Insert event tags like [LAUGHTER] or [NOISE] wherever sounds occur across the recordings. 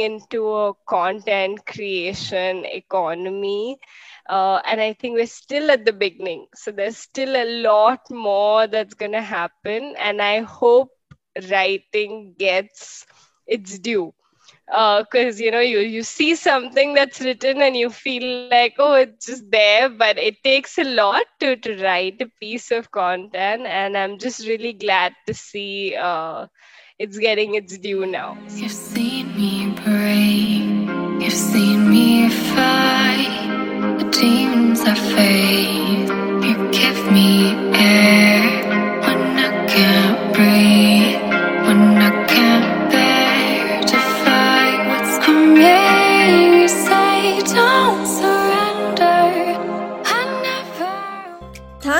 into a content creation economy. Uh, and I think we're still at the beginning. So there's still a lot more that's going to happen. And I hope writing gets its due because uh, you know you you see something that's written and you feel like oh it's just there but it takes a lot to to write a piece of content and i'm just really glad to see uh, it's getting its due now you've seen me fight the demons i face you give me air when i can't breathe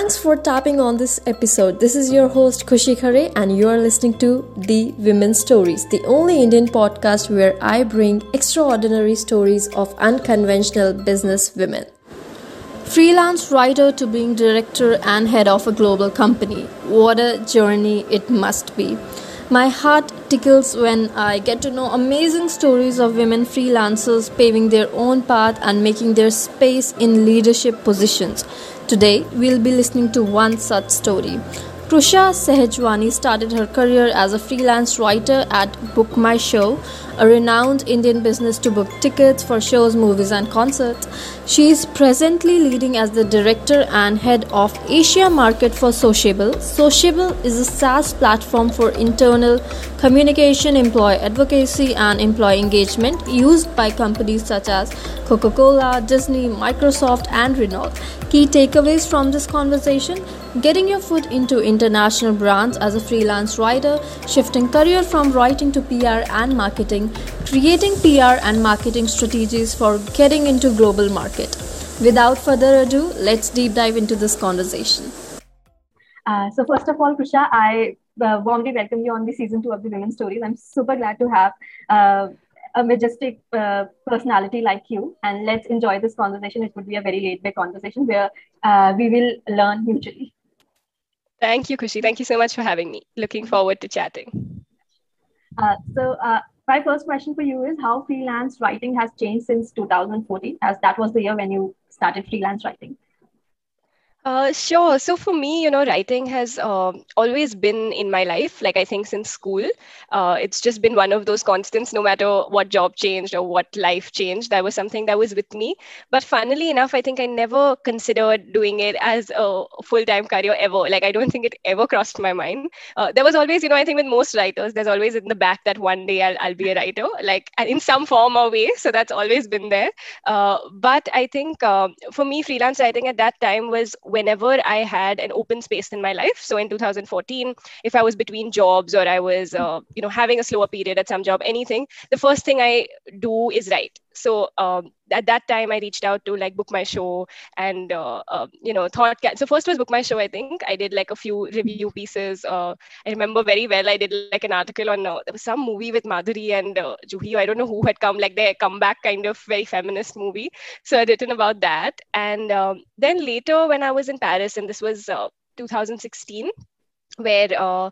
Thanks for tapping on this episode. This is your host Khushi Khare and you are listening to The Women's Stories, the only Indian podcast where I bring extraordinary stories of unconventional business women. Freelance writer to being director and head of a global company. What a journey it must be. My heart tickles when I get to know amazing stories of women freelancers paving their own path and making their space in leadership positions. Today, we'll be listening to one such story. Krusha Sahjwani started her career as a freelance writer at Book My Show, a renowned Indian business to book tickets for shows, movies, and concerts. She is presently leading as the director and head of Asia market for Sociable. Sociable is a SaaS platform for internal communication, employee advocacy, and employee engagement used by companies such as Coca Cola, Disney, Microsoft, and Renault. Key takeaways from this conversation getting your foot into international brands as a freelance writer, shifting career from writing to PR and marketing, creating PR and marketing strategies for getting into global market. Without further ado, let's deep dive into this conversation. Uh, so first of all, Krusha, I uh, warmly welcome you on the season two of the Women's Stories. I'm super glad to have uh, a majestic uh, personality like you, and let's enjoy this conversation. It would be a very laid-back conversation where uh, we will learn mutually. Thank you, Khushi. Thank you so much for having me. Looking forward to chatting. Uh, so, uh, my first question for you is how freelance writing has changed since 2014, as that was the year when you started freelance writing. Uh, sure. So for me, you know, writing has uh, always been in my life. Like I think since school, uh, it's just been one of those constants. No matter what job changed or what life changed, that was something that was with me. But funnily enough, I think I never considered doing it as a full-time career ever. Like I don't think it ever crossed my mind. Uh, there was always, you know, I think with most writers, there's always in the back that one day I'll, I'll be a writer, like in some form or way. So that's always been there. Uh, but I think um, for me, freelance writing at that time was whenever I had an open space in my life. So in 2014, if I was between jobs or I was, uh, you know, having a slower period at some job, anything, the first thing I do is write. So um, at that time, I reached out to like Book My Show and uh, uh, you know thought. So first was Book My Show. I think I did like a few review pieces. Uh, I remember very well. I did like an article on uh, there was some movie with Madhuri and uh, Juhi. I don't know who had come like their comeback kind of very feminist movie. So I'd written about that. And um, then later when I was in Paris, and this was uh, 2016, where uh,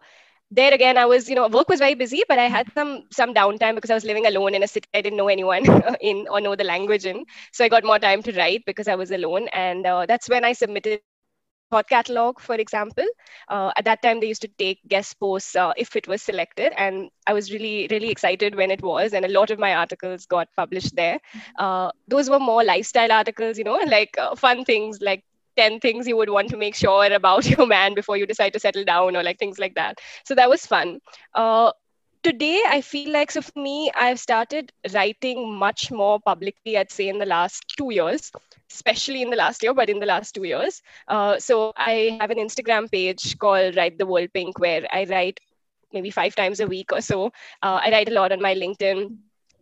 there again i was you know work was very busy but i had some some downtime because i was living alone in a city i didn't know anyone [LAUGHS] in or know the language in. So i got more time to write because i was alone. And uh, that's when i submitted thought catalog for example. Uh, at that time they used to take guest posts uh, if it was selected. And i was really really excited when it was. And a lot of my articles got published there. Uh, those were more lifestyle articles you know like uh, fun things like 10 things you would want to make sure about [LAUGHS] your man before you decide to settle down or like things like that. So that was fun. Uh, today, I feel like, so for me, I've started writing much more publicly, I'd say, in the last two years, especially in the last year, but in the last two years. Uh, so I have an Instagram page called Write the World Pink where I write maybe five times a week or so. Uh, I write a lot on my LinkedIn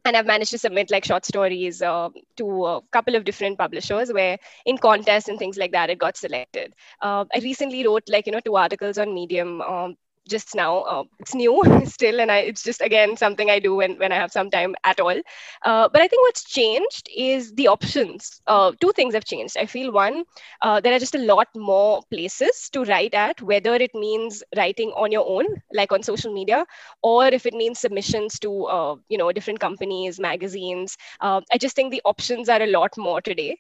and I've managed to submit like short stories uh, to a couple of different publishers where in contests and things like that it got selected. Uh, I recently wrote like you know two articles on Medium. Um, just now. Uh, it's new [LAUGHS] still, and I, it's just again something I do when, when I have some time at all. Uh, but I think what's changed is the options. Uh, two things have changed. I feel one, uh, there are just a lot more places to write at, whether it means writing on your own, like on social media, or if it means submissions to uh, you know different companies, magazines. Uh, I just think the options are a lot more today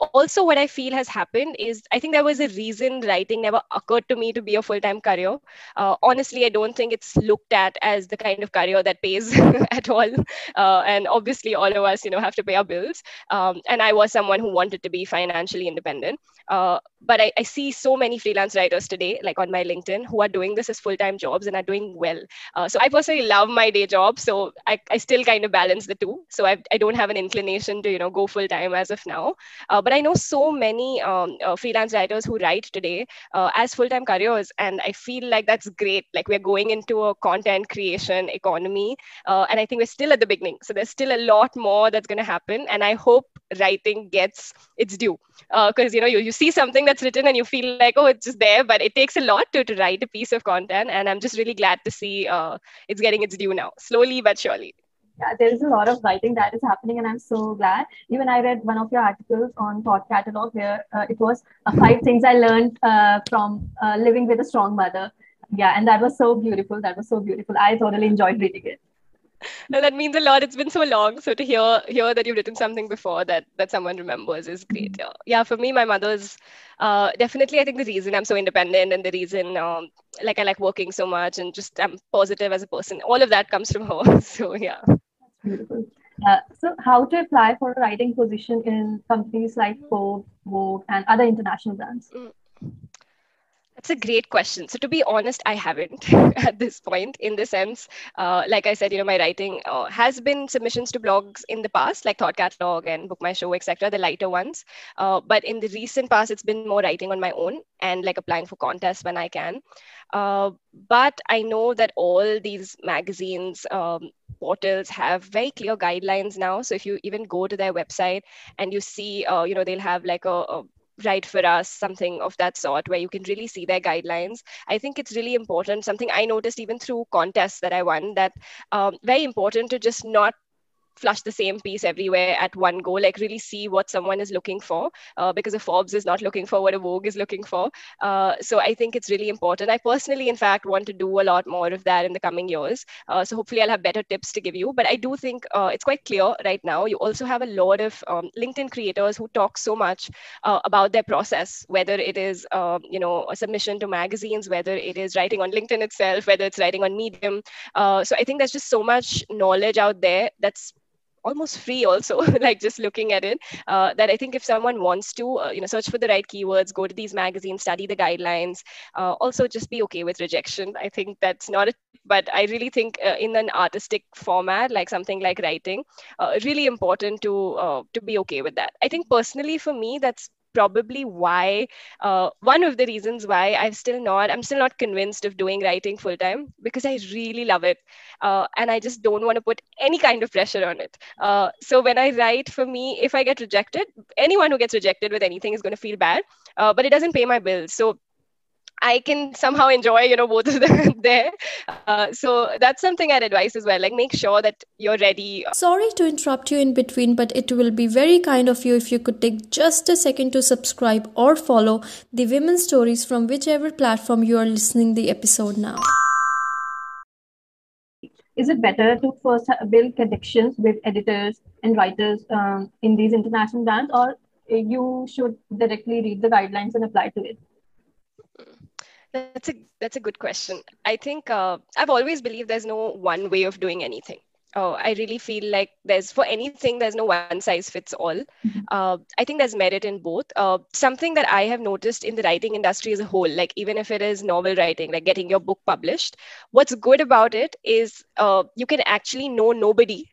also what i feel has happened is i think there was a reason writing never occurred to me to be a full-time career. Uh, honestly i don't think it's looked at as the kind of career that pays [LAUGHS] at all. Uh, and obviously all of us you know have to pay our bills. Um, and i was someone who wanted to be financially independent. Uh, but I, I, see so many freelance writers today like on my linkedin who are doing this as full-time jobs and are doing well uh, so i personally love my day job so I, I still kind of balance the two so I, I don't have an inclination to you know go full-time as of now uh, but I know so many um, uh, freelance writers who write today uh, as full time careers, and I feel like that's great. Like we're going into a content creation economy, uh, and I think we're still at the beginning. So there's still a lot more that's going to happen, and I hope writing gets its due because uh, you know you, you see something that's written and you feel like oh it's just there but it takes a lot to, to write a piece of content and i'm just really glad to see uh, it's getting its due now slowly but surely yeah, there is a lot of writing that is happening, and I'm so glad. Even I read one of your articles on Thought Catalog where uh, it was uh, five things I learned uh, from uh, living with a strong mother. Yeah, and that was so beautiful. That was so beautiful. I totally enjoyed reading it well, that means a lot. It's been so long. So to hear hear that you've written something before that that someone remembers is great. Mm-hmm. Yeah, for me, my mother's uh, definitely. I think the reason I'm so independent and the reason um, like I like working so much and just I'm positive as a person. All of that comes from her. [LAUGHS] So yeah. Beautiful. Uh, so, how to apply for a writing position in companies like Forbes, Vogue, and other international brands? Mm. That's a great question. So to be honest, I haven't [LAUGHS] at this point. In the sense, uh, like I said, you know, my writing uh, has been submissions to blogs in the past, like Thought Catalog and Book My Show, etc., the lighter ones. Uh, but in the recent past, it's been more writing on my own and like applying for contests when I can. Uh, but I know that all these magazines, um, portals have very clear guidelines now. So if you even go to their website and you see, uh, you know, they'll have like a, a write for us something of that sort where you can really see their guidelines. I think it's really important something i noticed even through contests that i won that um, very important to just not flush the same piece everywhere at one go like really see what someone is looking for uh, because a forbes is not looking for what a vogue is looking for. Uh, so i think it's really important. I personally in fact want to do a lot more of that in the coming years. Uh, so hopefully i'll have better tips to give you but i do think uh, it's quite clear right now you also have a lot of um, linkedin creators who talk so much uh, about their process whether it is um, you know a submission to magazines whether it is writing on linkedin itself whether it's writing on medium. Uh, so i think there's just so much knowledge out there that's almost free also [LAUGHS] like just looking at it uh, that i think if someone wants to uh, you know search for the right keywords go to these magazines study the guidelines uh, also just be okay with rejection. I think that's not a but i really think uh, in an artistic format like something like writing uh, really important to uh, to be okay with that. I think personally for me that's probably why uh, one of the reasons why i'm still not i'm still not convinced of doing writing full time because i really love it uh, and i just don't want to put any kind of pressure on it. Uh, so when i write for me if i get rejected anyone who gets rejected with anything is going to feel bad uh, but it doesn't pay my bills. So I can somehow enjoy, you know, both of them [LAUGHS] there. Uh, so that's something I'd advise as well. Like, make sure that you're ready. Sorry to interrupt you in between, but it will be very kind of you if you could take just a second to subscribe or follow the Women's Stories from whichever platform you are listening the episode now. Is it better to first build connections with editors and writers um, in these international brands, or you should directly read the guidelines and apply to it? That's a that's a good question. I think uh, I've always believed there's no one way of doing anything. Oh, I really feel like there's for anything there's no one size fits all. Mm-hmm. Uh, I think there's merit in both. Uh, something that I have noticed in the writing industry as a whole, like even if it is novel writing, like getting your book published, what's good about it is uh, you can actually know nobody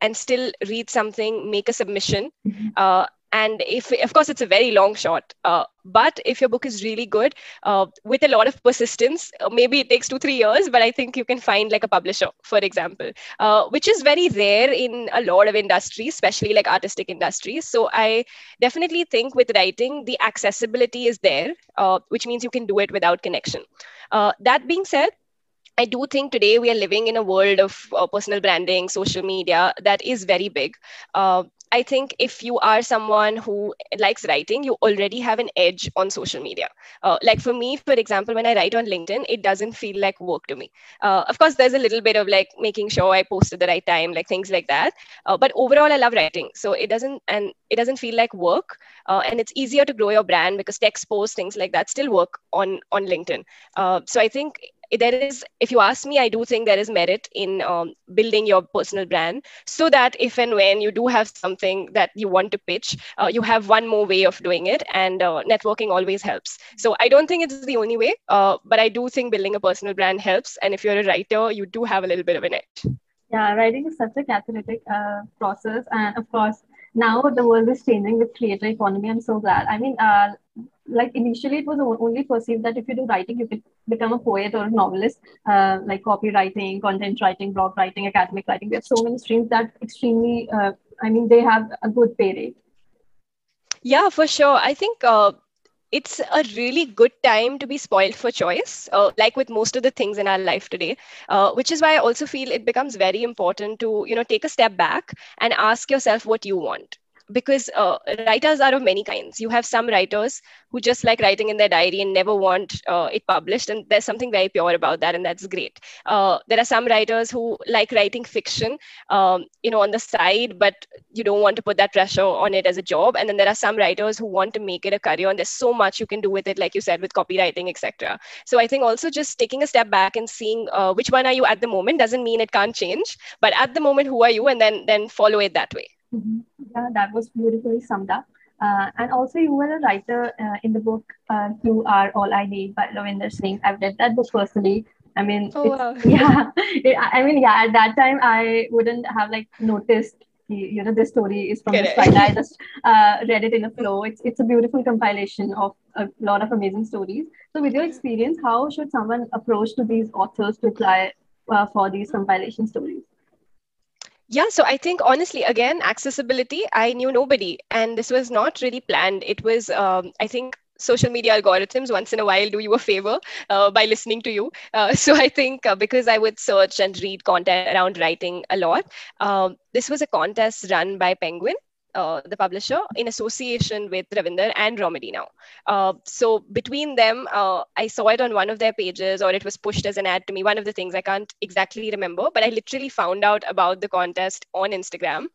and still read something, make a submission, mm-hmm. Uh, and if of course it's a very long shot uh, but if your book is really good uh, with a lot of persistence uh, maybe it takes two three years but i think you can find like a publisher for example uh, which is very rare in a lot of industries especially like artistic industries so i definitely think with writing the accessibility is there uh, which means you can do it without connection uh, that being said I do think today we are living in a world of uh, personal branding, social media that is very big. Uh, I think if you are someone who likes writing, you already have an edge on social media. Uh, like for me, for example, when I write on LinkedIn, it doesn't feel like work to me. Uh, of course, there's a little bit of like making sure I post at the right time, like things like that. Uh, but overall, I love writing, so it doesn't and it doesn't feel like work. Uh, and it's easier to grow your brand because text posts, things like that, still work on on LinkedIn. Uh, so I think there is if you ask me i do think there is merit in um, building your personal brand so that if and when you do have something that you want to pitch uh, you have one more way of doing it and uh, networking always helps. So i don't think it's the only way uh, but i do think building a personal brand helps. And if you're a writer you do have a little bit of an edge. Yeah writing is such a catalytic uh, process. And of course now the world is changing with creator economy i'm so glad. I mean uh, like initially it was only perceived that if you do writing you could become a poet or a novelist uh, like copywriting content writing blog writing academic writing. We have so many streams that extremely uh, i mean they have a good pay rate. Yeah for sure. I think uh, it's a really good time to be spoiled for choice, uh, like with most of the things in our life today. Uh, which is why I also feel it becomes very important to, you know, take a step back and ask yourself what you want because uh, writers are of many kinds. You have some writers who just like writing in their diary and never want uh, it published, and there's something very pure about that, and that's great. Uh, there are some writers who like writing fiction, um, you know, on the side, but you don't want to put that pressure on it as a job. And then there are some writers who want to make it a career, and there's so much you can do with it, like you said, with copywriting, etc. So I think also just taking a step back and seeing uh, which one are you at the moment doesn't mean it can't change, but at the moment, who are you, and then then follow it that way. Mm-hmm. Yeah, that was beautifully summed up. Uh, and also, you were a writer uh, in the book uh, "You Are All I Need" by Ravinder Singh. I've read that book personally. I mean, oh, wow. [LAUGHS] yeah. It, I mean, yeah. At that time, I wouldn't have like noticed. You know, this story is from Get this writer. I [LAUGHS] just uh, read it in a flow. It's it's a beautiful compilation of a lot of amazing stories. So, with your experience, how should someone approach to these authors to apply uh, for these compilation stories? Yeah, so I think honestly, again, accessibility, I knew nobody, and this was not really planned. It was, um, I think, social media algorithms once in a while do you a favor uh, by listening to you. Uh, [LAUGHS] so I think uh, because I would search and read content around writing a lot, um, this was a contest run by Penguin uh, the publisher, in association with Ravinder and Romedy now. Uh, so between them, uh, I saw it on one of their pages or it was pushed as an ad to me. One of the things I can't exactly remember, but I literally found out about the contest on Instagram.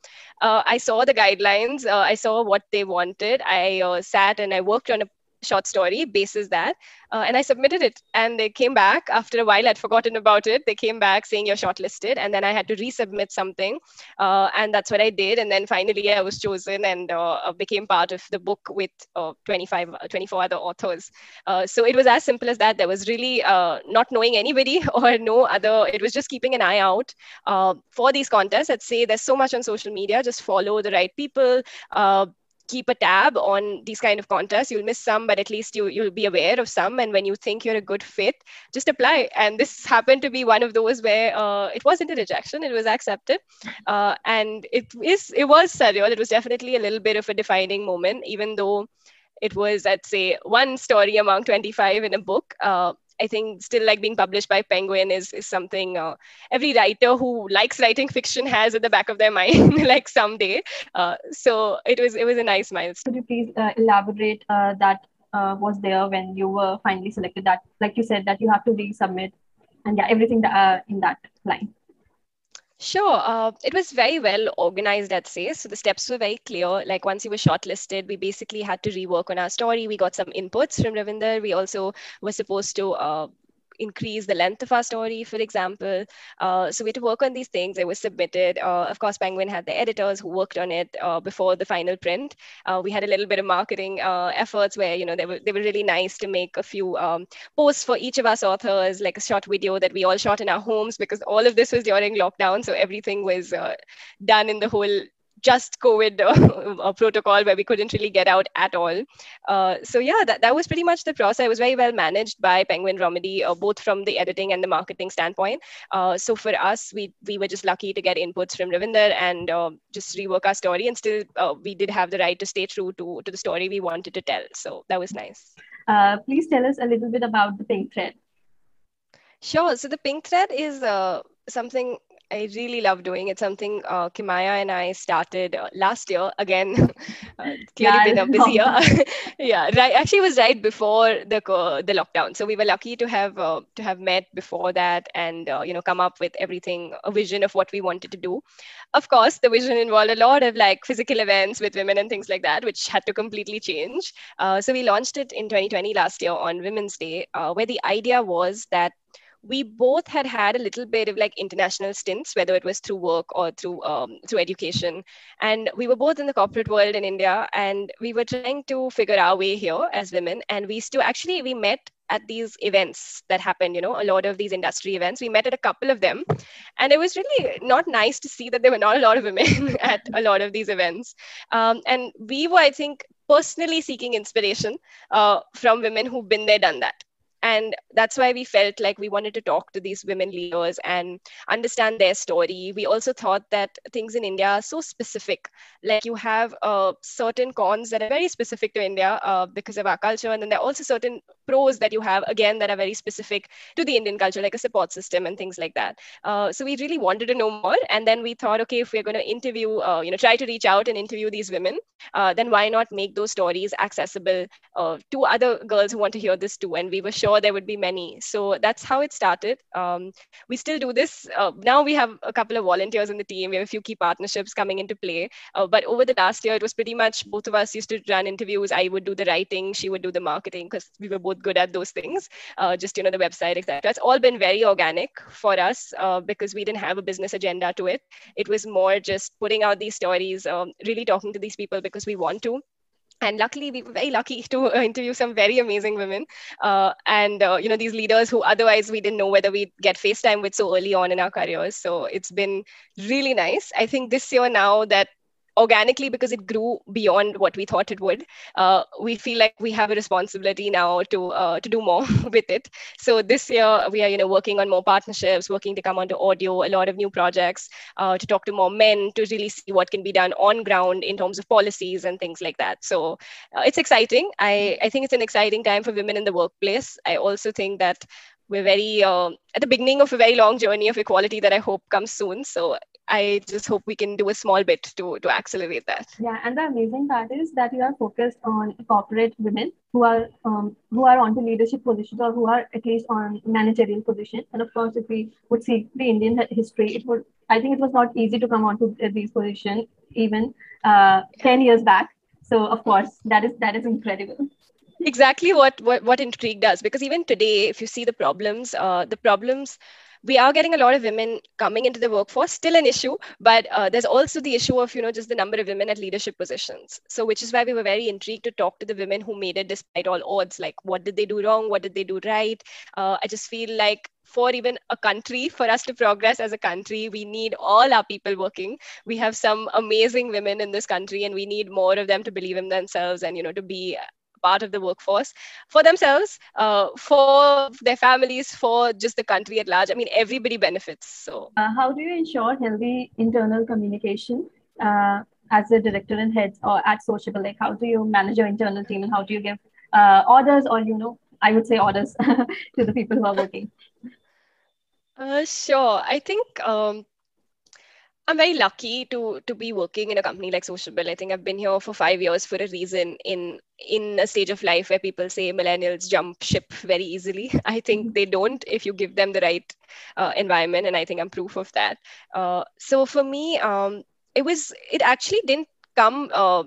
Uh, I saw the guidelines, I saw what they wanted. I sat and I worked on a short story basis that. Uh, and i submitted it and they came back. After a while i'd forgotten about it. They came back saying you're shortlisted. And then i had to resubmit something uh, and that's what i did. And then finally i was chosen and uh, uh became part of the book with uh, 25 uh, 24 other authors. So it was as simple as that. There was really not knowing anybody [LAUGHS] or no other. It was just keeping an eye out for these contests. I'd say there's so much on social media. Just follow the right people keep a tab on these kind of contests. You'll miss some but at least you you'll be aware of some. And when you think you're a good fit just apply. And this [LAUGHS] happened to be one of those where uh, it wasn't a rejection. It was accepted. Uh, and it is it was surreal it was definitely a little bit of a defining moment even though it was i'd say one story among 25 in a book. Uh, I think still like being published by Penguin is, is something uh, every writer who likes writing fiction has at the back of their [LAUGHS] mind, like someday. Uh, so it was it was a nice milestone. Could you please uh, elaborate uh, that uh, was there when you were finally selected? That like you said that you have to resubmit, and yeah, everything that, uh, in that line. Sure. Uh, it was very well organized, I'd say. So the steps were very clear. Like once you were shortlisted, we basically had to rework on our story. We got some inputs from Ravinder. We also were supposed to uh, increase the length of our story, for example. Uh, so we had to work on these things. It was submitted. Uh, of course, Penguin had the editors who worked on it uh, before the final print. Uh, we had a little bit of marketing uh, efforts where you know they were they were really nice to make a few um, posts for each of us authors, like a short video that we all shot in our homes because all of this was during lockdown, so everything was done in the whole just COVID [LAUGHS] uh, protocol where we couldn't really get out at all. Uh, so yeah, that, that was pretty much the process. It was very well managed by Penguin Romedy, uh, both from the editing and the marketing standpoint. Uh, so for us, we we were just lucky to get inputs from Ravinder and uh, just rework our story, and still uh, we did have the right to stay true to to the story we wanted to tell. So that was nice. please tell us a little bit about the pink thread. Sure. So the pink thread is something I really love doing. It's something uh, Kimaya and I started uh, last year. Again, [LAUGHS] uh, clearly yeah, been a busy year. [LAUGHS] yeah, right. Actually, it was right before the the lockdown. So we were lucky to have uh, to have met before that, and uh, you know, come up with everything, a vision of what we wanted to do. Of course, the vision involved a lot of like physical events with women and things like that, which had to completely change. Uh, so we launched it in 2020 last year on Women's Day, where the idea was that we both had had a little bit of like international stints, whether it was through work or through um, through education. And we were both in the corporate world in India, and we were trying to figure our way here as women. And we still actually we met at these events that happened you know a lot of these industry events we met at a couple of them and it was really not nice to see that there were not a lot of women [LAUGHS] at a lot of these events um, and we were i think personally seeking inspiration uh, from women who've been there done that and that's why we felt like we wanted to talk to these women leaders and understand their story. We also thought that things in india are so specific. Like you have uh, certain cons that are very specific to india uh, because of our culture and then there are also certain pros that you have again that are very specific to the indian culture like a support system and things like that. Uh, so we really wanted to know more and then we thought okay if we're going to interview uh, you know try to reach out and interview these women uh, then why not make those stories accessible uh, to other girls who want to hear this too? And we were sure sure there would be many. So that's how it started. Um, we still do this. Uh, now we have a couple of volunteers in the team. We have a few key partnerships coming into play. Uh, but over the last year, it was pretty much both of us used to run interviews. I would do the writing, she would do the marketing because we were both good at those things. Uh, just you know the website, etc. It's all been very organic for us uh, because we didn't have a business agenda to it. It was more just putting out these stories, um, really talking to these people because we want to and luckily we were very lucky [LAUGHS] to interview some very amazing women. Uh, and uh, you know these leaders who otherwise we didn't know whether we'd get facetime with so early on in our careers. So it's been really nice. I think this year now that organically because it grew beyond what we thought it would. Uh, we feel like we have a responsibility now to uh, to do more [LAUGHS] with it. So this year we are you know working on more partnerships, working to come onto audio, a lot of new projects uh, to talk to more men to really see what can be done on ground in terms of policies and things like that. So uh, it's exciting. I I think it's an exciting time for women in the workplace. I also think that we're very uh, at the beginning of a very long journey of equality that I hope comes soon. So I just hope we can do a small bit to to accelerate that. Yeah, and the amazing part is that you are focused on corporate women who are um, who are onto leadership positions or who are at least on managerial position. And of course, if we would see the Indian history, it would I think it was not easy to come onto these positions even uh, ten years back. So of course, that is that is incredible exactly what, what what intrigued us because even today if you see the problems uh, the problems we are getting a lot of women coming into the workforce. Still an issue but uh, there's also the issue of you know just the number of women at leadership positions. So which is why we were very intrigued to talk to the women who made it despite all odds. Like what did they do wrong? What did they do right? Uh, i just feel like for even a country for us to progress as a country we need all our people working. We have some amazing women in this country and we need more of them to believe in themselves and you know to be part of the workforce for themselves, uh, for their families, for just the country at large. I mean, everybody benefits. So, uh, how do you ensure healthy internal communication? Uh, as a director and head or at Sociable, like how do you manage your internal team and how do you give uh, orders or you know I would say orders [LAUGHS] to the people who are working? Uh, sure. I think um, I'm very lucky to to be working in a company like Sociable. I think I've been here for five years for a reason. In in a stage of life where people say millennials jump ship very easily, I think mm-hmm. they don't if you give them the right uh, environment, and I think I'm proof of that. Uh, so for me, um, it was it actually didn't come. Uh,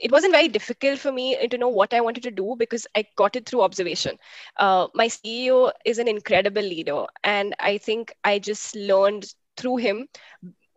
it wasn't very difficult for me to know what I wanted to do because I got it through observation. Uh, my CEO is an incredible leader, and I think I just learned through him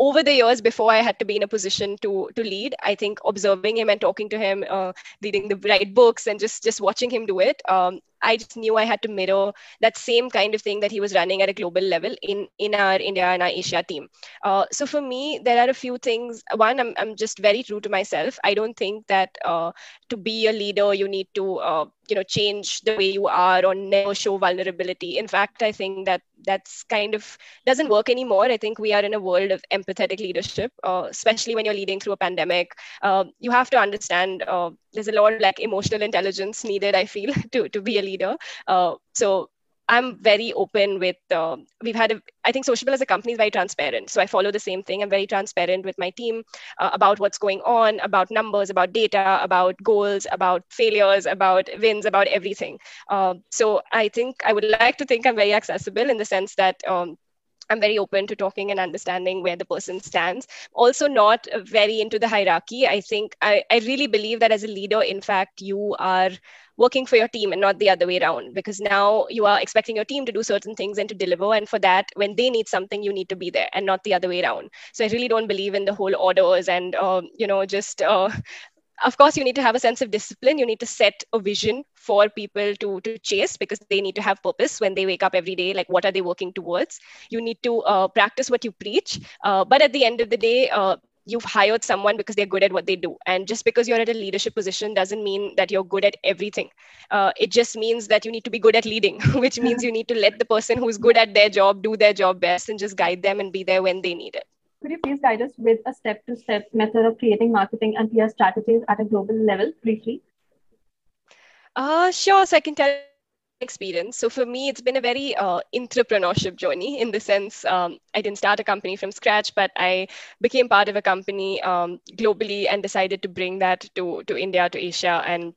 over the years before I had to be in a position to to lead, I think observing him and talking to him, uh, reading the right books, and just just watching him do it, um, I just knew I had to mirror that same kind of thing that he was running at a global level in in our India and our Asia team. Uh, so for me, there are a few things. One, I'm I'm just very true to myself. I don't think that uh, to be a leader you need to uh, you know change the way you are or never show vulnerability. In fact, I think that that's kind of doesn't work anymore. I think we are in a world of empathetic leadership, uh, especially when you're leading through a pandemic. Uh, you have to understand uh, there's a lot of like emotional intelligence needed. I feel [LAUGHS] to to be a leader. Uh, so I'm very open with. Uh, we've had, a, I think, Sociable as a company is very transparent. So I follow the same thing. I'm very transparent with my team uh, about what's going on, about numbers, about data, about goals, about failures, about wins, about everything. Uh, so I think I would like to think I'm very accessible in the sense that. Um, I'm very open to talking and understanding where the person stands. Also, not very into the hierarchy. I think I, I really believe that as a leader, in fact, you are working for your team and not the other way around because now you are expecting your team to do certain things and to deliver and for that when they need something you need to be there and not the other way around so i really don't believe in the whole orders and uh, you know just uh, of course you need to have a sense of discipline. You need to set a vision for people to to chase because they need to have purpose when they wake up every day. Like what are they working towards? You need to uh, practice what you preach. Uh, but at the end of the day uh, you've hired someone because they're good at what they do. And just because you're at a leadership position doesn't mean that you're good at everything. Uh, it just means that you need to be good at leading [LAUGHS] which means you need to let the person who's good at their job do their job best and just guide them and be there when they need it could you please guide us with a step-to-step method of creating marketing and PR strategies at a global level briefly? Uh, sure. So I can tell experience. So for me, it's been a very uh, entrepreneurship journey in the sense um, I didn't start a company from scratch, but I became part of a company um, globally and decided to bring that to, to India, to Asia, and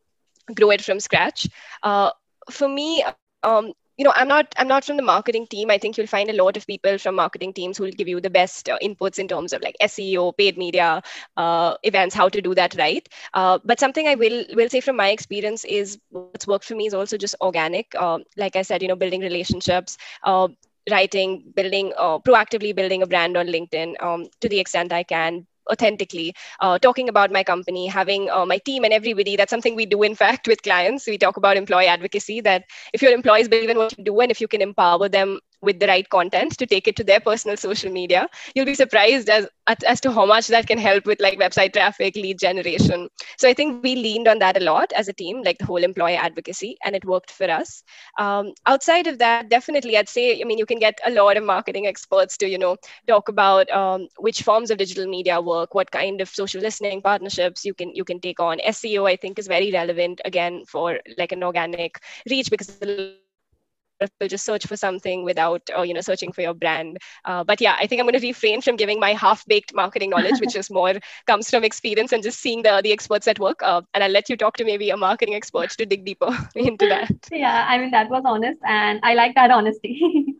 grow it from scratch. Uh, for me, um, you know i'm not i'm not from the marketing team. I think you'll find a lot of people from marketing teams who will give you the best uh, inputs in terms of like seo paid media uh, events how to do that right. Uh, but something i will will say from my experience is what's worked for me is also just organic. Uh, like i said you know building relationships uh, writing building uh, proactively building a brand on linkedin um, to the extent i can authentically uh, talking about my company having uh, my team and everybody that's something we do in fact with clients. We talk about employee advocacy that if your employees believe in what you do and if you can empower them with the right content to take it to their personal social media you'll be surprised as as to how much that can help with like website traffic lead generation. So i think we leaned on that a lot as a team like the whole employee advocacy and it worked for us. Um, outside of that definitely i'd say i mean you can get a lot of marketing experts to you know talk about um, which forms of digital media work what kind of social listening partnerships you can you can take on. Seo i think is very relevant again for like an organic reach because people just search for something without uh, you know searching for your brand. Uh, but yeah i think i'm going to refrain from giving my half-baked marketing knowledge which is more [LAUGHS] comes from experience and just seeing the the experts at work. Uh, and i'll let you talk to maybe a marketing expert to dig deeper [LAUGHS] into that. [LAUGHS] Yeah i mean that was honest and i like that honesty.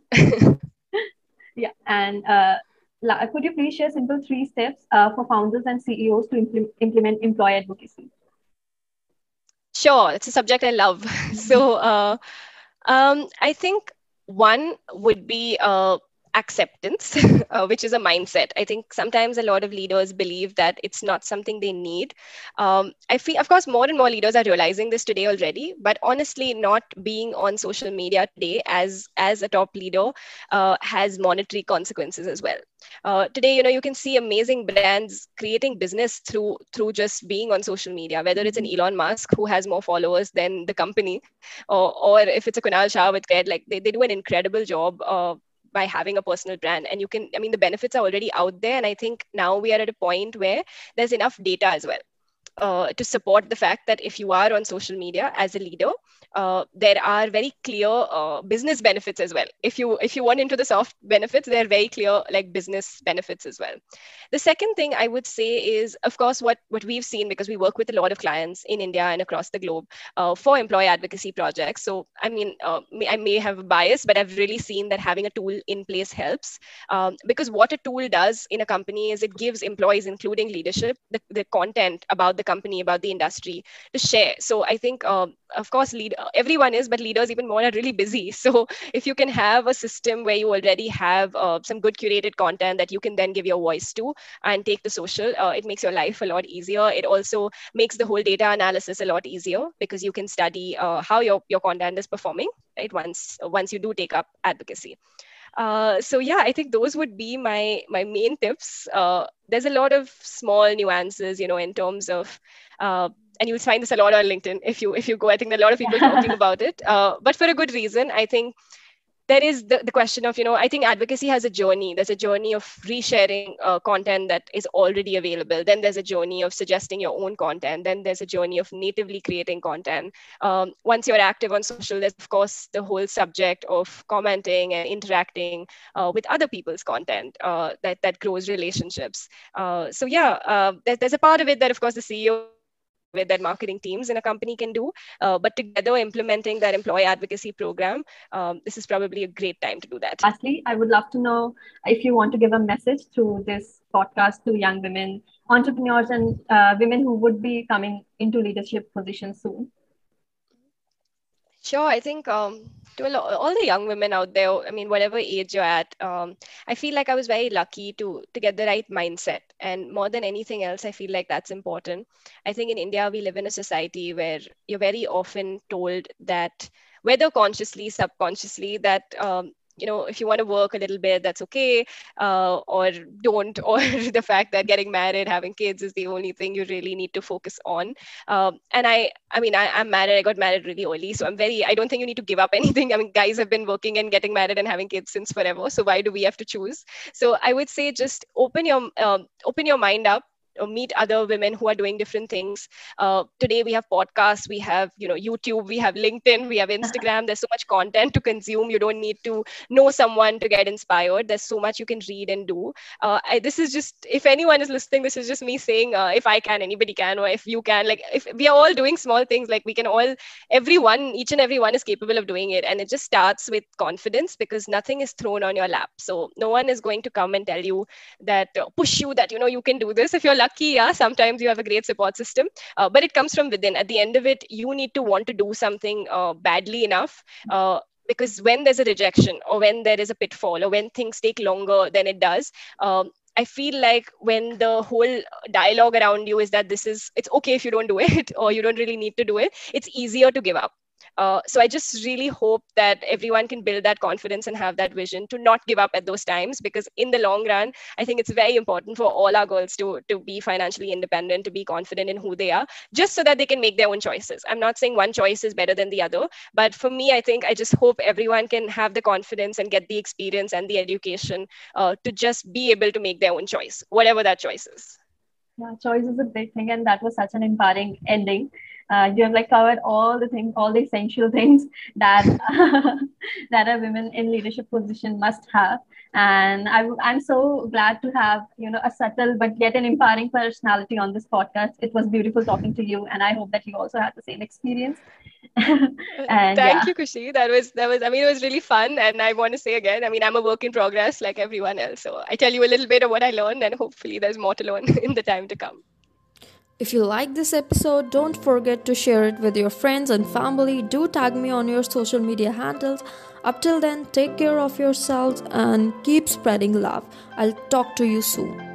Yeah and uh, could you please share simple three steps uh, for founders and ceos to impl- implement employee advocacy? Sure it's a subject i love. So uh, um, I think one would be uh, acceptance, [LAUGHS] uh, which is a mindset. I think sometimes a lot of leaders believe that it's not something they need. Um, I feel, of course, more and more leaders are realizing this today already. But honestly, not being on social media today as as a top leader uh, has monetary consequences as well. Uh, today, you know, you can see amazing brands creating business through through just being on social media. Whether it's an mm-hmm. Elon Musk who has more followers than the company, or or if it's a Kunal Shah with Cred, like they, they do an incredible job uh, by having a personal brand. And you can i mean the benefits are already out there. And i think now we are at a point where there's enough data as well uh, to support the fact that if you are on social media as a leader uh, there are very clear uh, business benefits as well. If you if you want into the soft benefits there are very clear like business benefits as well. The second thing i would say is of course what what we've seen because we work with a lot of clients in india and across the globe uh, for employee advocacy projects. So i mean uh, i may have a bias but i've really seen that having a tool in place helps. Um, because what a tool does in a company is it gives employees including leadership the, the content about the company about the industry to share. So i think uh, of course lead everyone is but leaders even more are really busy. [LAUGHS] So if you can have a system where you already have uh, some good curated content that you can then give your voice to and take the social uh, it makes your life a lot easier. It also makes the whole data analysis a lot easier because you can study uh, how your, your content is performing right once once you do take up advocacy. Uh, so yeah, I think those would be my my main tips. Uh, there's a lot of small nuances, you know, in terms of, uh, and you'll find this a lot on LinkedIn if you if you go. I think a lot of people talking about it, uh, but for a good reason. I think there is the, the question of you know i think advocacy has a journey there's a journey of resharing uh, content that is already available then there's a journey of suggesting your own content then there's a journey of natively creating content um, once you're active on social there's of course the whole subject of commenting and interacting uh, with other people's content uh, that, that grows relationships uh, so yeah uh, there's, there's a part of it that of course the ceo with that marketing teams in a company can do. Uh, but together implementing that employee advocacy program, um, this is probably a great time to do that. Lastly, I would love to know if you want to give a message through this podcast to young women, entrepreneurs, and uh, women who would be coming into leadership positions soon. Sure, I think um, to lot, all the young women out there, I mean, whatever age you're at, um, I feel like I was very lucky to to get the right mindset, and more than anything else, I feel like that's important. I think in India we live in a society where you're very often told that, whether consciously, subconsciously, that um, you know if you want to work a little bit that's okay uh, or don't [LAUGHS] or the fact that getting married having kids is the only thing you really need to focus on. Um, and i i mean I, i'm married i got married really early so i'm very i don't think you need to give up [LAUGHS] anything. I mean guys have been working and getting married and having kids since forever so why do we have to choose? So i would say just open your um, open your mind up meet other women who are doing different things. Uh, today we have podcasts we have you know youtube we have linkedin we have instagram. There's so much content to consume. You don't need to know someone to get inspired. There's so much you can read and do. Uh, I, this is just if anyone is listening this is just me saying uh, if i can anybody can or if you can like if we are all doing small things like we can all everyone each and everyone is capable of doing it. And it just starts with confidence because nothing is thrown on your lap. So no one is going to come and tell you that uh, push you that you know you can do this. If you're lucky yeah sometimes you have a great support system uh, but it comes from within at the end of it you need to want to do something uh, badly enough uh, because when there's a rejection or when there is a pitfall or when things take longer than it does um, I feel like when the whole dialogue around you is that this is, it's okay if you don't do [LAUGHS] it or you don't really need to do it, it's easier to give up. Uh, so I just really hope that everyone can build that confidence and have that vision to not give up at those times because in the long run, I think it's very important for all our girls to, to be financially independent, to be confident in who they are, just so that they can make their own choices. I'm not saying one choice is better than the other, but for me, I think I just hope everyone can have the confidence and get the experience and the education uh, to just be able to make their own choice, whatever that choice is. Yeah, choice is a big thing, and that was such an empowering ending uh, you have like covered all the things all the essential [LAUGHS] things that [LAUGHS] that a women in leadership position must have. And I, i'm so glad to have you know a subtle but yet an empowering personality on this podcast. It was beautiful talking to you and i hope that you also had the same experience. [LAUGHS] And, thank yeah. you Khushi that was that was i mean it was really fun and i want to say again i mean i'm a work in progress like everyone else. So i tell you a little bit of what i learned and hopefully there's more to learn in the time to come if you like this episode, don't forget to share it with your friends and family. Do tag me on your social media handles. Up till then, take care of yourselves and keep spreading love. I'll talk to you soon.